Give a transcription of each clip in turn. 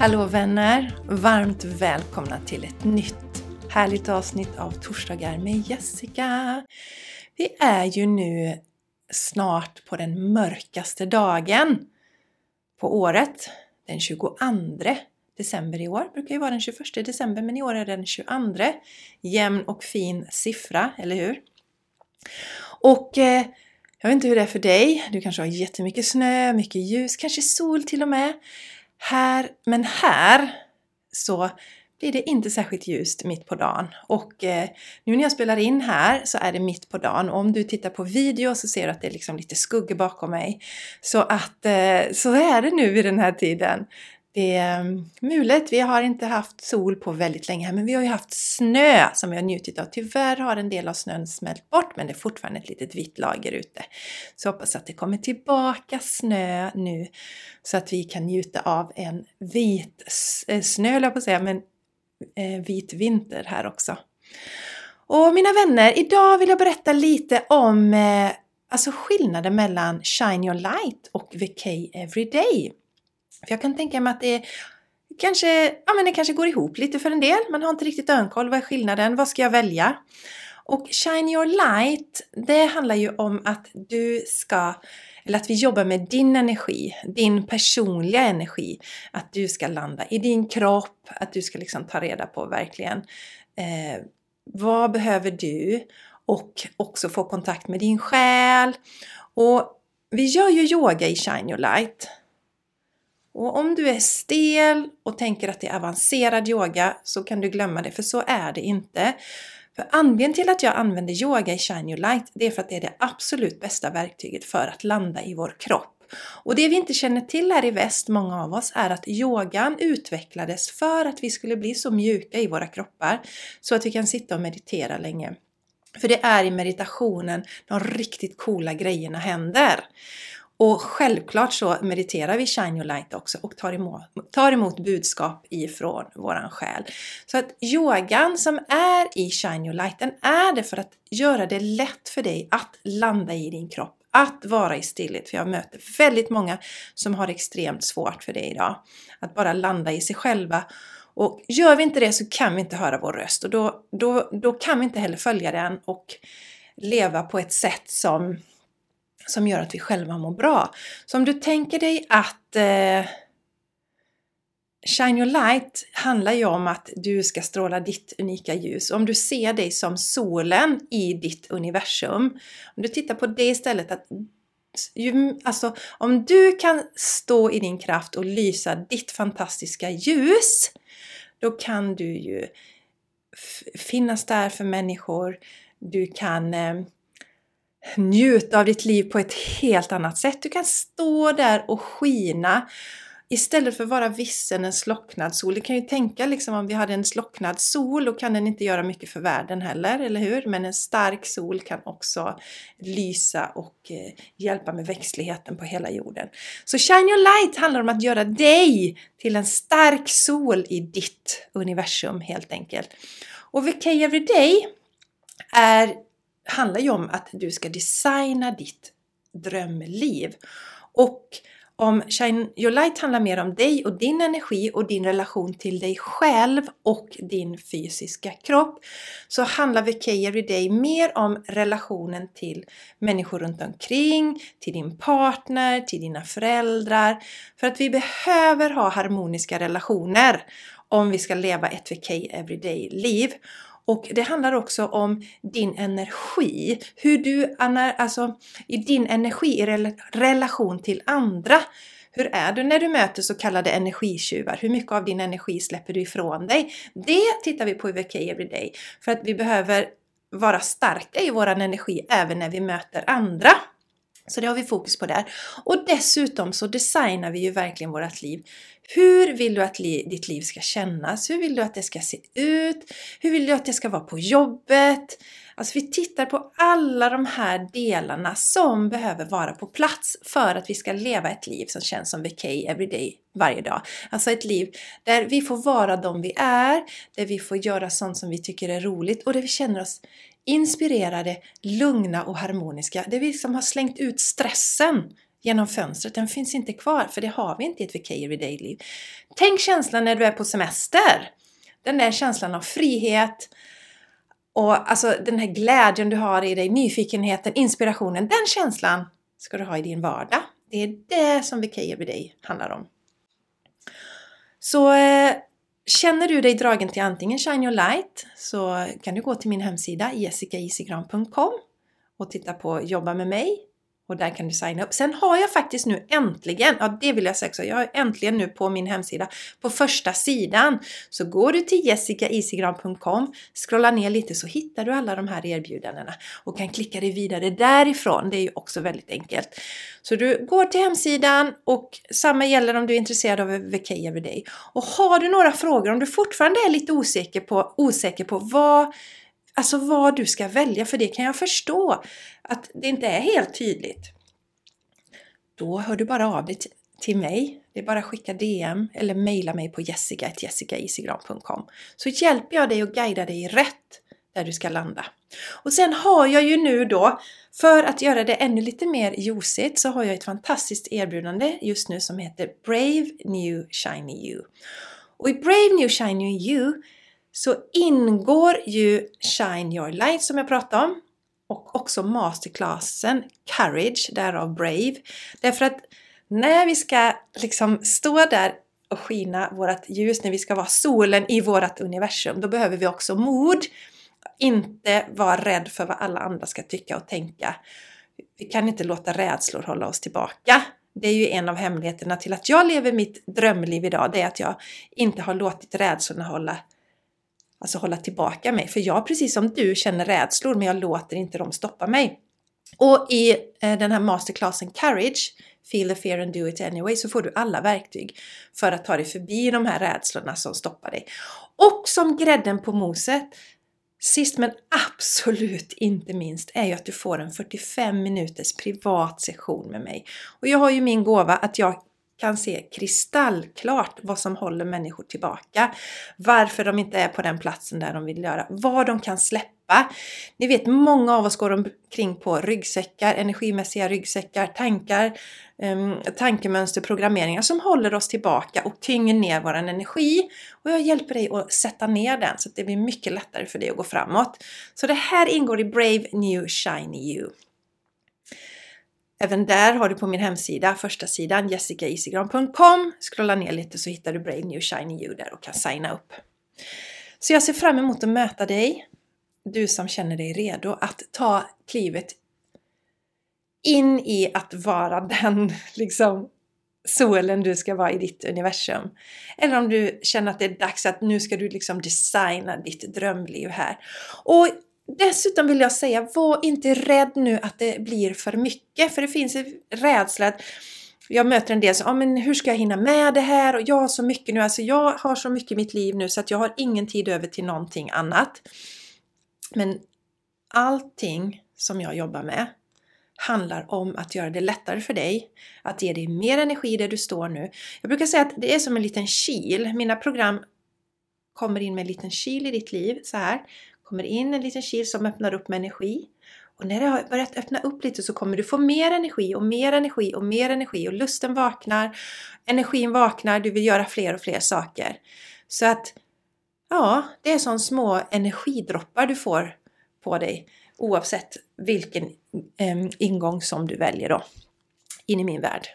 Hallå vänner! Varmt välkomna till ett nytt härligt avsnitt av Torsdagar med Jessica. Vi är ju nu snart på den mörkaste dagen på året, den 22 december i år. Det brukar ju vara den 21 december men i år är det den 22. Jämn och fin siffra, eller hur? Och eh, jag vet inte hur det är för dig. Du kanske har jättemycket snö, mycket ljus, kanske sol till och med. Här, men här så blir det inte särskilt ljust mitt på dagen. Och eh, nu när jag spelar in här så är det mitt på dagen. Och om du tittar på video så ser du att det är liksom lite skuggor bakom mig. Så att eh, så är det nu vid den här tiden. Det är mm, mulet. Vi har inte haft sol på väldigt länge här, men vi har ju haft snö som vi har njutit av. Tyvärr har en del av snön smält bort, men det är fortfarande ett litet vitt lager ute. Så jag hoppas att det kommer tillbaka snö nu så att vi kan njuta av en vit eh, snö snö, jag på att säga, men eh, vit vinter här också. Och mina vänner, idag vill jag berätta lite om eh, alltså skillnaden mellan Shine Your Light och VK Everyday. För jag kan tänka mig att det kanske, ja, men det kanske går ihop lite för en del. Man har inte riktigt ögonkoll, Vad är skillnaden? Vad ska jag välja? Och Shine Your Light, det handlar ju om att du ska, eller att vi jobbar med din energi, din personliga energi. Att du ska landa i din kropp, att du ska liksom ta reda på verkligen eh, vad behöver du? Och också få kontakt med din själ. Och vi gör ju yoga i Shine Your Light. Och om du är stel och tänker att det är avancerad yoga så kan du glömma det, för så är det inte. För anledningen till att jag använder yoga i Shine Your Light, det är för att det är det absolut bästa verktyget för att landa i vår kropp. Och det vi inte känner till här i väst, många av oss, är att yogan utvecklades för att vi skulle bli så mjuka i våra kroppar så att vi kan sitta och meditera länge. För det är i meditationen de riktigt coola grejerna händer. Och självklart så mediterar vi Shine Your Light också och tar emot, tar emot budskap ifrån våran själ. Så att yogan som är i Shine Your Light, den är det för att göra det lätt för dig att landa i din kropp, att vara i stillhet. För jag möter väldigt många som har extremt svårt för det idag. Att bara landa i sig själva. Och gör vi inte det så kan vi inte höra vår röst och då, då, då kan vi inte heller följa den och leva på ett sätt som som gör att vi själva mår bra. Så om du tänker dig att eh, Shine Your Light handlar ju om att du ska stråla ditt unika ljus. Om du ser dig som solen i ditt universum, om du tittar på det istället att ju, alltså, om du kan stå i din kraft och lysa ditt fantastiska ljus, då kan du ju finnas där för människor. Du kan eh, njuta av ditt liv på ett helt annat sätt. Du kan stå där och skina istället för att vara vissen en slocknad sol. Du kan ju tänka liksom om vi hade en slocknad sol, då kan den inte göra mycket för världen heller, eller hur? Men en stark sol kan också lysa och eh, hjälpa med växtligheten på hela jorden. Så Shine Your Light handlar om att göra dig till en stark sol i ditt universum helt enkelt. Och VK Everyday är handlar ju om att du ska designa ditt drömliv. Och om Shine Your Light handlar mer om dig och din energi och din relation till dig själv och din fysiska kropp så handlar VK Everyday mer om relationen till människor runt omkring, till din partner, till dina föräldrar. För att vi behöver ha harmoniska relationer om vi ska leva ett VK Everyday-liv. Och det handlar också om din energi. Hur du, alltså i din energi i relation till andra. Hur är du när du möter så kallade energitjuvar? Hur mycket av din energi släpper du ifrån dig? Det tittar vi på i VK Everyday. För att vi behöver vara starka i vår energi även när vi möter andra. Så det har vi fokus på där. Och dessutom så designar vi ju verkligen vårt liv. Hur vill du att li ditt liv ska kännas? Hur vill du att det ska se ut? Hur vill du att det ska vara på jobbet? Alltså vi tittar på alla de här delarna som behöver vara på plats för att vi ska leva ett liv som känns som VK everyday varje dag. Alltså ett liv där vi får vara de vi är, där vi får göra sånt som vi tycker är roligt och där vi känner oss inspirerade, lugna och harmoniska. Där vi som har slängt ut stressen genom fönstret, den finns inte kvar för det har vi inte i ett VK Everyday-liv. Tänk känslan när du är på semester! Den där känslan av frihet och alltså den här glädjen du har i dig, nyfikenheten, inspirationen, den känslan ska du ha i din vardag. Det är det som VK Everyday handlar om. Så eh, känner du dig dragen till antingen Shine Your Light så kan du gå till min hemsida jessicaisigran.com och titta på Jobba med mig och där kan du signa upp. Sen har jag faktiskt nu äntligen, ja det vill jag säga också, jag har äntligen nu på min hemsida, på första sidan, så går du till jessicaisigran.com, scrollar ner lite så hittar du alla de här erbjudandena och kan klicka dig vidare därifrån. Det är ju också väldigt enkelt. Så du går till hemsidan och samma gäller om du är intresserad av VK Everyday. Och har du några frågor, om du fortfarande är lite osäker på, osäker på vad Alltså vad du ska välja, för det kan jag förstå att det inte är helt tydligt. Då hör du bara av dig till mig. Det är bara att skicka DM eller mejla mig på jessica.jessicaisigran.com så hjälper jag dig och guidar dig rätt där du ska landa. Och sen har jag ju nu då, för att göra det ännu lite mer juicigt, så har jag ett fantastiskt erbjudande just nu som heter Brave New Shiny You. Och i Brave New Shiny You så ingår ju Shine Your Light som jag pratade om och också masterclassen Courage, därav Brave. Därför att när vi ska liksom stå där och skina vårt ljus, när vi ska vara solen i vårt universum, då behöver vi också mod. Inte vara rädd för vad alla andra ska tycka och tänka. Vi kan inte låta rädslor hålla oss tillbaka. Det är ju en av hemligheterna till att jag lever mitt drömliv idag, det är att jag inte har låtit rädslorna hålla alltså hålla tillbaka mig. För jag, precis som du, känner rädslor men jag låter inte dem stoppa mig. Och i eh, den här masterclassen Courage, Feel the fear and do it anyway, så får du alla verktyg för att ta dig förbi de här rädslorna som stoppar dig. Och som grädden på moset, sist men absolut inte minst, är ju att du får en 45 minuters privat session med mig. Och jag har ju min gåva att jag kan se kristallklart vad som håller människor tillbaka. Varför de inte är på den platsen där de vill göra. Vad de kan släppa. Ni vet, många av oss går omkring på ryggsäckar, energimässiga ryggsäckar, tankar, um, tankemönster, programmeringar som håller oss tillbaka och tynger ner vår energi. Och jag hjälper dig att sätta ner den så att det blir mycket lättare för dig att gå framåt. Så det här ingår i Brave New Shiny You. Även där har du på min hemsida, första sidan jessicaisigran.com. Scrolla ner lite så hittar du Brave New Shiny You där och kan signa upp. Så jag ser fram emot att möta dig, du som känner dig redo att ta klivet in i att vara den liksom solen du ska vara i ditt universum. Eller om du känner att det är dags att nu ska du liksom designa ditt drömliv här. Och Dessutom vill jag säga, var inte rädd nu att det blir för mycket, för det finns en rädsla att... jag möter en del som, ja men hur ska jag hinna med det här och jag har så mycket nu, alltså jag har så mycket i mitt liv nu så att jag har ingen tid över till någonting annat. Men allting som jag jobbar med handlar om att göra det lättare för dig, att ge dig mer energi där du står nu. Jag brukar säga att det är som en liten kil. Mina program kommer in med en liten kil i ditt liv så här kommer in en liten kil som öppnar upp med energi. Och när det har börjat öppna upp lite så kommer du få mer energi och mer energi och mer energi och lusten vaknar. Energin vaknar, du vill göra fler och fler saker. Så att ja, det är som små energidroppar du får på dig oavsett vilken eh, ingång som du väljer då in i min värld.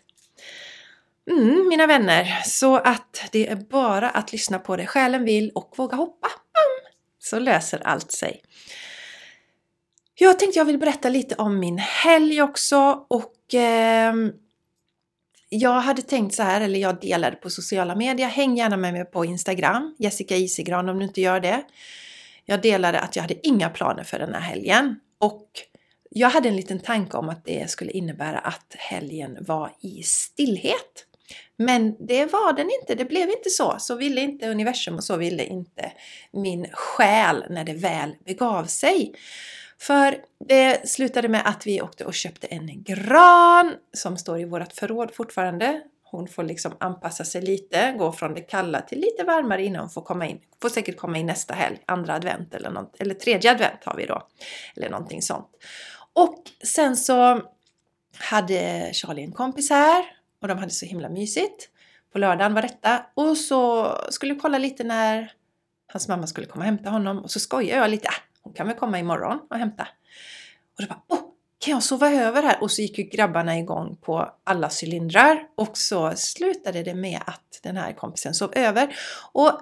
Mm, mina vänner, så att det är bara att lyssna på det själen vill och våga hoppa så löser allt sig. Jag tänkte jag vill berätta lite om min helg också och eh, jag hade tänkt så här, eller jag delade på sociala medier, häng gärna med mig på Instagram, Jessica Isigran om du inte gör det. Jag delade att jag hade inga planer för den här helgen och jag hade en liten tanke om att det skulle innebära att helgen var i stillhet. Men det var den inte, det blev inte så. Så ville inte universum och så ville inte min själ när det väl begav sig. För det slutade med att vi åkte och köpte en gran som står i vårt förråd fortfarande. Hon får liksom anpassa sig lite, gå från det kalla till lite varmare innan hon får komma in. Får säkert komma in nästa helg, andra advent eller, något, eller tredje advent har vi då. Eller någonting sånt. Och sen så hade Charlie en kompis här och de hade så himla mysigt. På lördagen var detta och så skulle vi kolla lite när hans mamma skulle komma och hämta honom och så skojade jag lite, ah, hon kan väl komma imorgon och hämta. Och då bara, Oh, kan jag sova över här? Och så gick ju grabbarna igång på alla cylindrar och så slutade det med att den här kompisen sov över. Och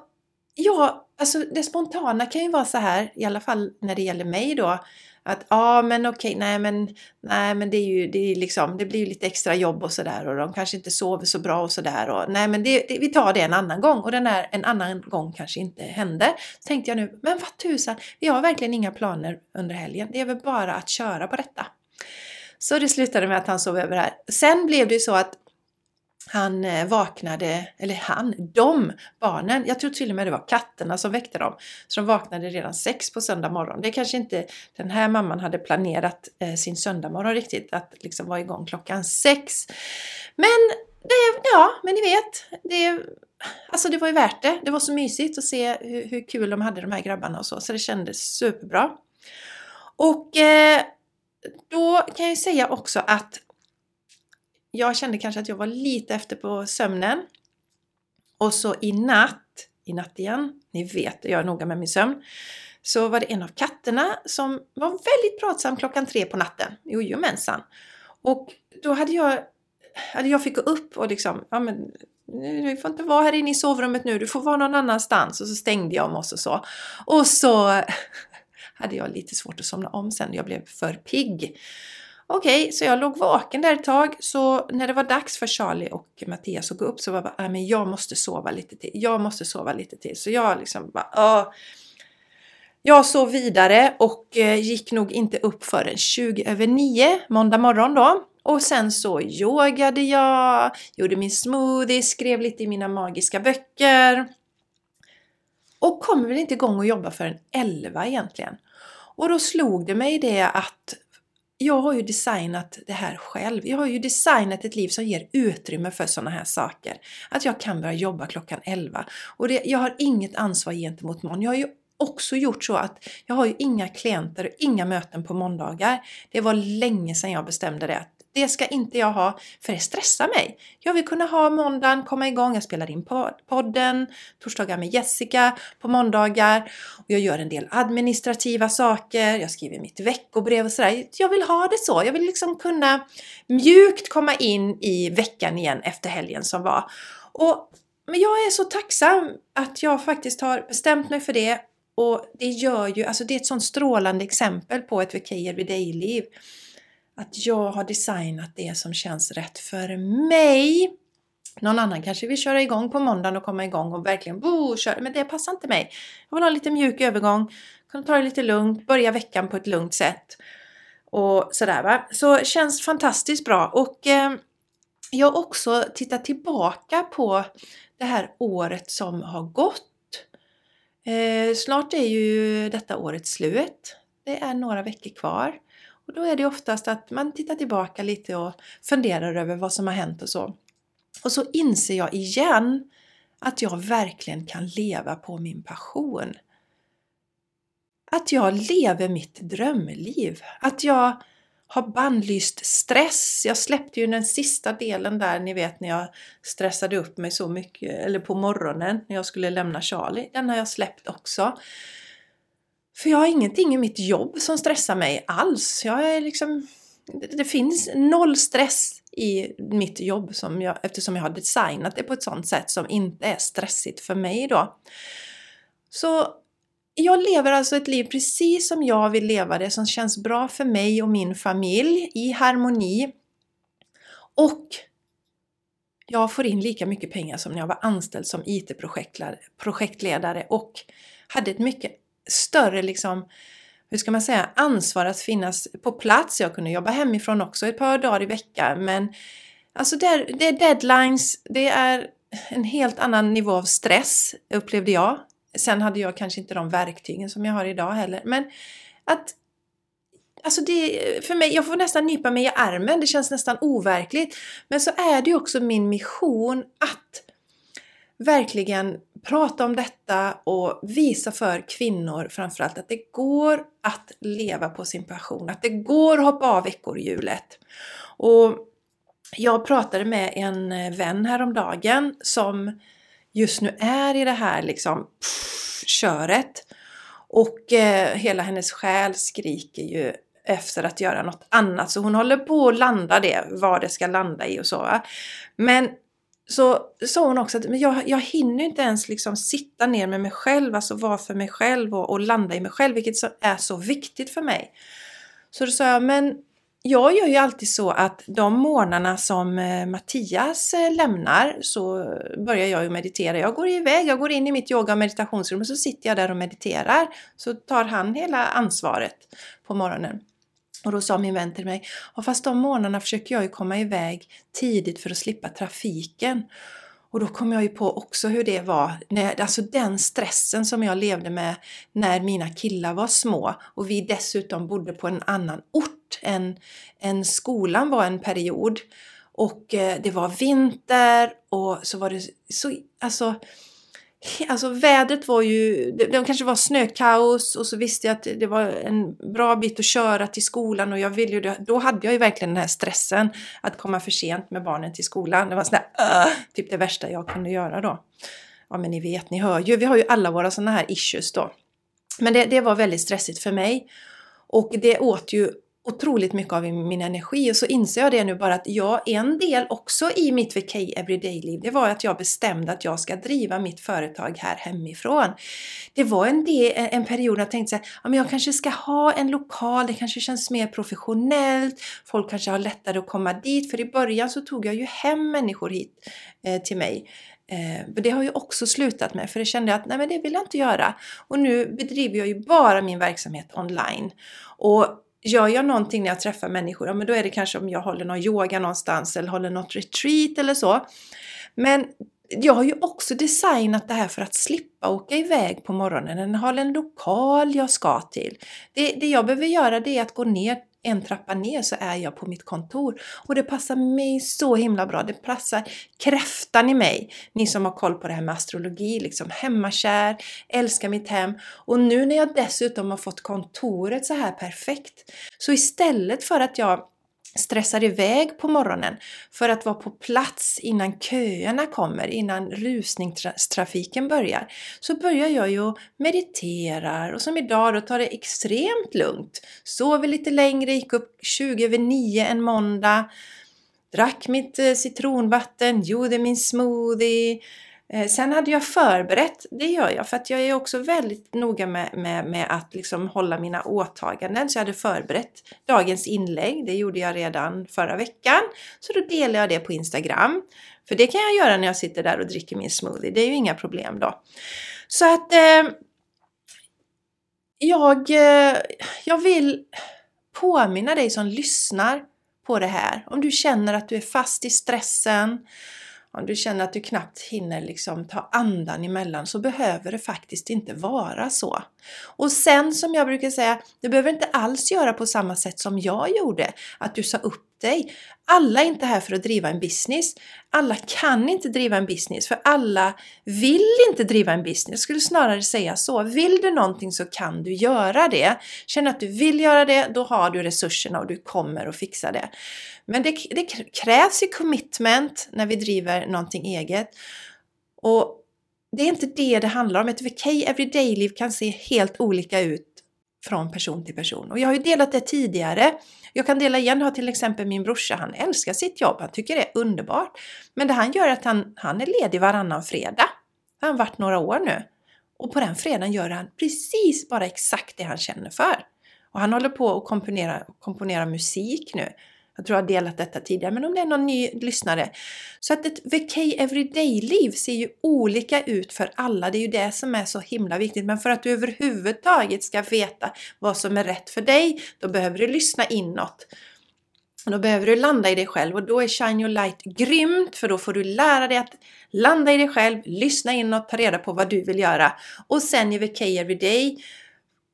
ja, alltså det spontana kan ju vara så här, i alla fall när det gäller mig då, att ja men okej, nej men, nej men det är ju det är liksom, det blir ju lite extra jobb och sådär och de kanske inte sover så bra och sådär och nej men det, det, vi tar det en annan gång och den där en annan gång kanske inte hände. Så tänkte jag nu, men vad tusan, vi har verkligen inga planer under helgen, det är väl bara att köra på detta. Så det slutade med att han sov över här. Sen blev det ju så att han eh, vaknade, eller han, de barnen, jag tror till och med det var katterna som väckte dem. Så de vaknade redan sex på söndag morgon. Det kanske inte den här mamman hade planerat eh, sin söndag morgon riktigt, att liksom vara igång klockan sex. Men det, ja, men ni vet, det, alltså det var ju värt det. Det var så mysigt att se hur, hur kul de hade de här grabbarna och så, så det kändes superbra. Och eh, då kan jag ju säga också att jag kände kanske att jag var lite efter på sömnen. Och så i natt, i natt igen, ni vet jag är noga med min sömn, så var det en av katterna som var väldigt pratsam klockan tre på natten. Jojomensan! Och då hade jag, hade jag fick gå upp och liksom, ja men du får inte vara här inne i sovrummet nu, du får vara någon annanstans. Och så stängde jag om oss och så. Och så hade jag lite svårt att somna om sen, jag blev för pigg. Okej, okay, så jag låg vaken där ett tag. Så när det var dags för Charlie och Mattias att gå upp så var jag bara, ah, men jag måste sova lite till. Jag måste sova lite till. Så jag liksom bara, Åh. Jag sov vidare och eh, gick nog inte upp förrän 20 över 9 måndag morgon då. Och sen så yogade jag, gjorde min smoothie, skrev lite i mina magiska böcker. Och kommer väl inte igång och jobba förrän 11 egentligen. Och då slog det mig det att jag har ju designat det här själv. Jag har ju designat ett liv som ger utrymme för sådana här saker. Att jag kan börja jobba klockan 11. Och det, jag har inget ansvar gentemot någon. Jag har ju också gjort så att jag har ju inga klienter och inga möten på måndagar. Det var länge sedan jag bestämde det. Det ska inte jag ha, för det stressar mig. Jag vill kunna ha måndagen, komma igång, jag spelar in podden, torsdagar med Jessica på måndagar och jag gör en del administrativa saker, jag skriver mitt veckobrev och sådär. Jag vill ha det så, jag vill liksom kunna mjukt komma in i veckan igen efter helgen som var. Och, men jag är så tacksam att jag faktiskt har bestämt mig för det och det gör ju, alltså det är ett sånt strålande exempel på ett VK dig-liv att jag har designat det som känns rätt för mig. Någon annan kanske vill köra igång på måndagen och komma igång och verkligen bo, köra, men det passar inte mig. Jag vill ha lite mjuk övergång, kunna ta det lite lugnt, börja veckan på ett lugnt sätt. Och sådär va. Så känns fantastiskt bra och eh, jag har också tittat tillbaka på det här året som har gått. Eh, snart är ju detta året slut. Det är några veckor kvar. Och då är det oftast att man tittar tillbaka lite och funderar över vad som har hänt och så. Och så inser jag igen att jag verkligen kan leva på min passion. Att jag lever mitt drömliv. Att jag har bannlyst stress. Jag släppte ju den sista delen där, ni vet när jag stressade upp mig så mycket, eller på morgonen när jag skulle lämna Charlie. Den har jag släppt också. För jag har ingenting i mitt jobb som stressar mig alls. Jag är liksom, det finns noll stress i mitt jobb som jag, eftersom jag har designat det på ett sånt sätt som inte är stressigt för mig då. Så jag lever alltså ett liv precis som jag vill leva det, som känns bra för mig och min familj, i harmoni. Och jag får in lika mycket pengar som när jag var anställd som IT-projektledare och hade ett mycket större liksom, hur ska man säga, ansvar att finnas på plats. Jag kunde jobba hemifrån också ett par dagar i veckan men alltså det är, det är deadlines, det är en helt annan nivå av stress upplevde jag. Sen hade jag kanske inte de verktygen som jag har idag heller men att Alltså det, för mig, jag får nästan nypa mig i armen, det känns nästan overkligt. Men så är det ju också min mission att verkligen prata om detta och visa för kvinnor framförallt att det går att leva på sin passion, att det går att hoppa av ekorrhjulet. Och jag pratade med en eh, vän häromdagen som just nu är i det här liksom pff, köret. Och eh, hela hennes själ skriker ju efter att göra något annat. Så hon håller på att landa det, vad det ska landa i och så. Va? Men så sa hon också att men jag, jag hinner inte ens liksom sitta ner med mig själv, alltså vara för mig själv och, och landa i mig själv, vilket så, är så viktigt för mig. Så då sa jag, men jag gör ju alltid så att de morgnarna som eh, Mattias eh, lämnar så börjar jag ju meditera. Jag går iväg, jag går in i mitt yoga och meditationsrum och så sitter jag där och mediterar. Så tar han hela ansvaret på morgonen. Och då sa min vän till mig, och fast de morgnarna försöker jag ju komma iväg tidigt för att slippa trafiken. Och då kom jag ju på också hur det var, när, alltså den stressen som jag levde med när mina killar var små och vi dessutom bodde på en annan ort än, än skolan var en period. Och eh, det var vinter och så var det så, alltså Alltså vädret var ju, det, det kanske var snökaos och så visste jag att det var en bra bit att köra till skolan och jag ville ju, då hade jag ju verkligen den här stressen att komma för sent med barnen till skolan. Det var sådär, uh, typ det värsta jag kunde göra då. Ja men ni vet, ni hör ju, vi har ju alla våra sådana här issues då. Men det, det var väldigt stressigt för mig. Och det åt ju otroligt mycket av min energi och så inser jag det nu bara att jag, en del också i mitt VK Everyday-liv, det var att jag bestämde att jag ska driva mitt företag här hemifrån. Det var en, del, en period när jag tänkte så ja, men jag kanske ska ha en lokal, det kanske känns mer professionellt, folk kanske har lättare att komma dit, för i början så tog jag ju hem människor hit eh, till mig. Eh, det har jag också slutat med för det kände jag att nej men det vill jag inte göra. Och nu bedriver jag ju bara min verksamhet online. Och gör jag någonting när jag träffar människor, ja men då är det kanske om jag håller någon yoga någonstans eller håller något retreat eller så. Men jag har ju också designat det här för att slippa åka iväg på morgonen. Jag har en lokal jag ska till. Det, det jag behöver göra det är att gå ner en trappa ner så är jag på mitt kontor. Och det passar mig så himla bra. Det passar kräftan i mig. Ni som har koll på det här med astrologi, liksom hemmakär, älskar mitt hem. Och nu när jag dessutom har fått kontoret så här perfekt, så istället för att jag stressar iväg på morgonen för att vara på plats innan köerna kommer, innan rusningstrafiken börjar, så börjar jag ju meditera och som idag då tar det extremt lugnt. Sover lite längre, gick upp 20 över 9 en måndag, drack mitt eh, citronvatten, gjorde min smoothie, Eh, sen hade jag förberett, det gör jag, för att jag är också väldigt noga med, med, med att liksom hålla mina åtaganden. Så jag hade förberett dagens inlägg, det gjorde jag redan förra veckan. Så då delar jag det på Instagram. För det kan jag göra när jag sitter där och dricker min smoothie, det är ju inga problem då. Så att eh, jag, eh, jag vill påminna dig som lyssnar på det här. Om du känner att du är fast i stressen, om du känner att du knappt hinner liksom ta andan emellan så behöver det faktiskt inte vara så. Och sen som jag brukar säga, du behöver inte alls göra på samma sätt som jag gjorde, att du sa upp dig. Alla är inte här för att driva en business. Alla kan inte driva en business, för alla vill inte driva en business. Jag skulle snarare säga så. Vill du någonting så kan du göra det. Känner att du vill göra det, då har du resurserna och du kommer att fixa det. Men det, det krävs ju commitment när vi driver någonting eget. Och det är inte det det handlar om. Ett VK Everyday-liv kan se helt olika ut från person till person. Och jag har ju delat det tidigare. Jag kan dela igen, har till exempel min brorsa, han älskar sitt jobb, han tycker det är underbart. Men det han gör är att han, han är ledig varannan fredag. Det har han varit några år nu. Och på den fredagen gör han precis bara exakt det han känner för. Och han håller på att komponera, komponera musik nu. Jag tror jag har delat detta tidigare, men om det är någon ny lyssnare. Så att ett VK Everyday-liv ser ju olika ut för alla. Det är ju det som är så himla viktigt. Men för att du överhuvudtaget ska veta vad som är rätt för dig, då behöver du lyssna inåt. Då behöver du landa i dig själv och då är Shine Your Light grymt för då får du lära dig att landa i dig själv, lyssna inåt, ta reda på vad du vill göra. Och sen i VK Everyday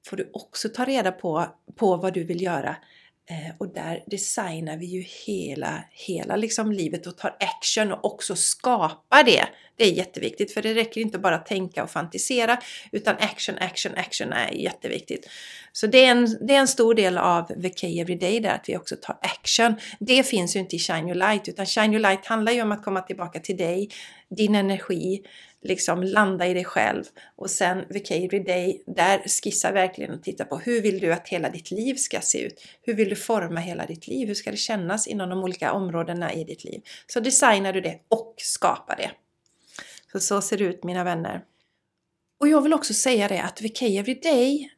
får du också ta reda på, på vad du vill göra Eh, och där designar vi ju hela, hela liksom livet och tar action och också skapar det Det är jätteviktigt för det räcker inte bara att tänka och fantisera utan action, action, action är jätteviktigt. Så det är en, det är en stor del av The Everyday där att vi också tar action. Det finns ju inte i Shine Your Light utan Shine Your Light handlar ju om att komma tillbaka till dig, din energi, liksom landa i dig själv. Och sen Every Day, där skissar verkligen och tittar på hur vill du att hela ditt liv ska se ut? Hur vill du forma hela ditt liv? Hur ska det kännas inom de olika områdena i ditt liv? Så designar du det och skapar det. Så, så ser det ut mina vänner. Och jag vill också säga det att VK Everyday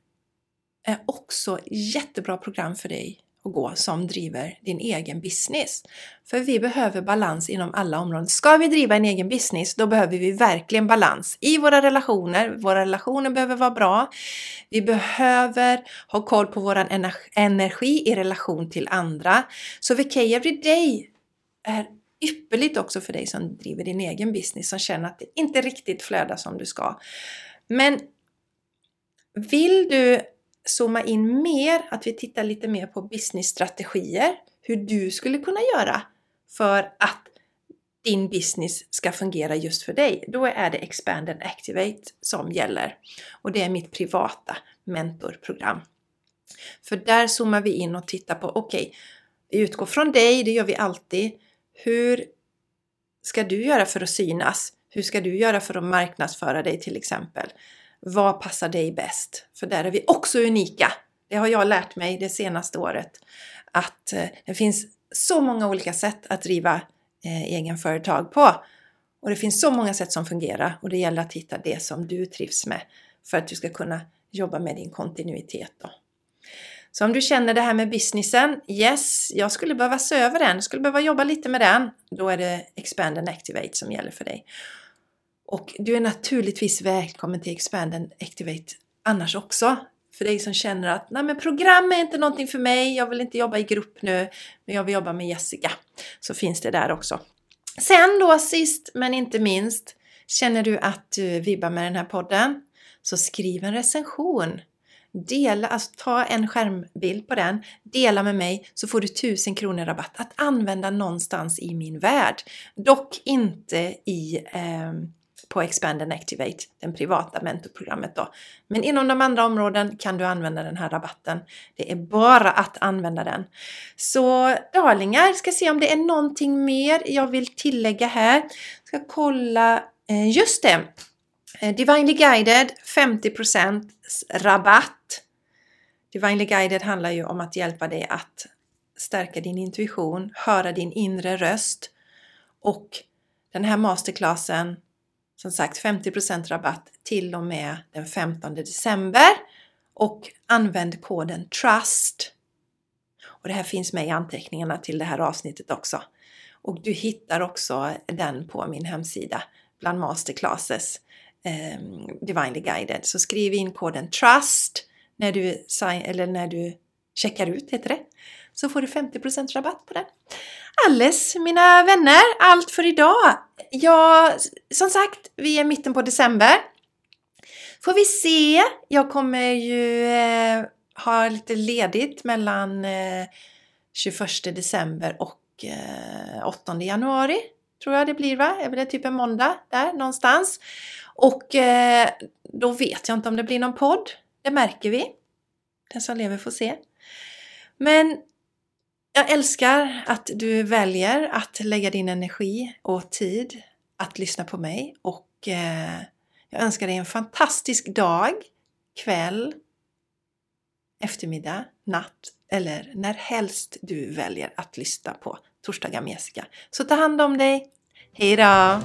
är också jättebra program för dig att gå som driver din egen business. För vi behöver balans inom alla områden. Ska vi driva en egen business, då behöver vi verkligen balans i våra relationer. Våra relationer behöver vara bra. Vi behöver ha koll på vår energi i relation till andra. Så VK Everyday är ypperligt också för dig som driver din egen business, som känner att det inte riktigt flödar som du ska. Men vill du zooma in mer, att vi tittar lite mer på businessstrategier, hur du skulle kunna göra för att din business ska fungera just för dig, då är det Expand and Activate som gäller. Och det är mitt privata mentorprogram. För där zoomar vi in och tittar på, okej, okay, vi utgår från dig, det gör vi alltid. Hur ska du göra för att synas? Hur ska du göra för att marknadsföra dig till exempel? Vad passar dig bäst? För där är vi också unika. Det har jag lärt mig det senaste året. Att eh, det finns så många olika sätt att driva eh, egenföretag på. Och det finns så många sätt som fungerar och det gäller att hitta det som du trivs med för att du ska kunna jobba med din kontinuitet. Då. Så om du känner det här med businessen, yes, jag skulle behöva se över den, skulle behöva jobba lite med den, då är det Expand and Activate som gäller för dig. Och du är naturligtvis välkommen till Expand and Activate annars också. För dig som känner att Nej, men program är inte någonting för mig, jag vill inte jobba i grupp nu, men jag vill jobba med Jessica. Så finns det där också. Sen då sist men inte minst, känner du att du vibbar med den här podden? Så skriv en recension. Dela, alltså ta en skärmbild på den, dela med mig så får du 1000 kronor rabatt att använda någonstans i min värld. Dock inte i eh, på Expand and Activate, det privata mentorprogrammet då. Men inom de andra områden kan du använda den här rabatten. Det är bara att använda den. Så darlingar, ska se om det är någonting mer jag vill tillägga här. Ska kolla, eh, just det! Eh, Divinely Guided 50% rabatt. Divinely Guided handlar ju om att hjälpa dig att stärka din intuition, höra din inre röst och den här masterclassen som sagt 50% rabatt till och med den 15 december och använd koden TRUST. Och det här finns med i anteckningarna till det här avsnittet också. Och du hittar också den på min hemsida bland masterclasses eh, Divinely Guided. Så skriv in koden TRUST när du, eller när du checkar ut, heter det. Så får du 50% rabatt på den. Alles mina vänner, allt för idag. Ja, som sagt, vi är mitten på december. Får vi se. Jag kommer ju eh, ha lite ledigt mellan eh, 21 december och eh, 8 januari. Tror jag det blir va? Är blir typ en måndag där någonstans. Och eh, då vet jag inte om det blir någon podd. Det märker vi. Den som lever får se. Men jag älskar att du väljer att lägga din energi och tid att lyssna på mig och eh, jag önskar dig en fantastisk dag, kväll, eftermiddag, natt eller när helst du väljer att lyssna på Torsdagar med Jessica. Så ta hand om dig. Hejdå!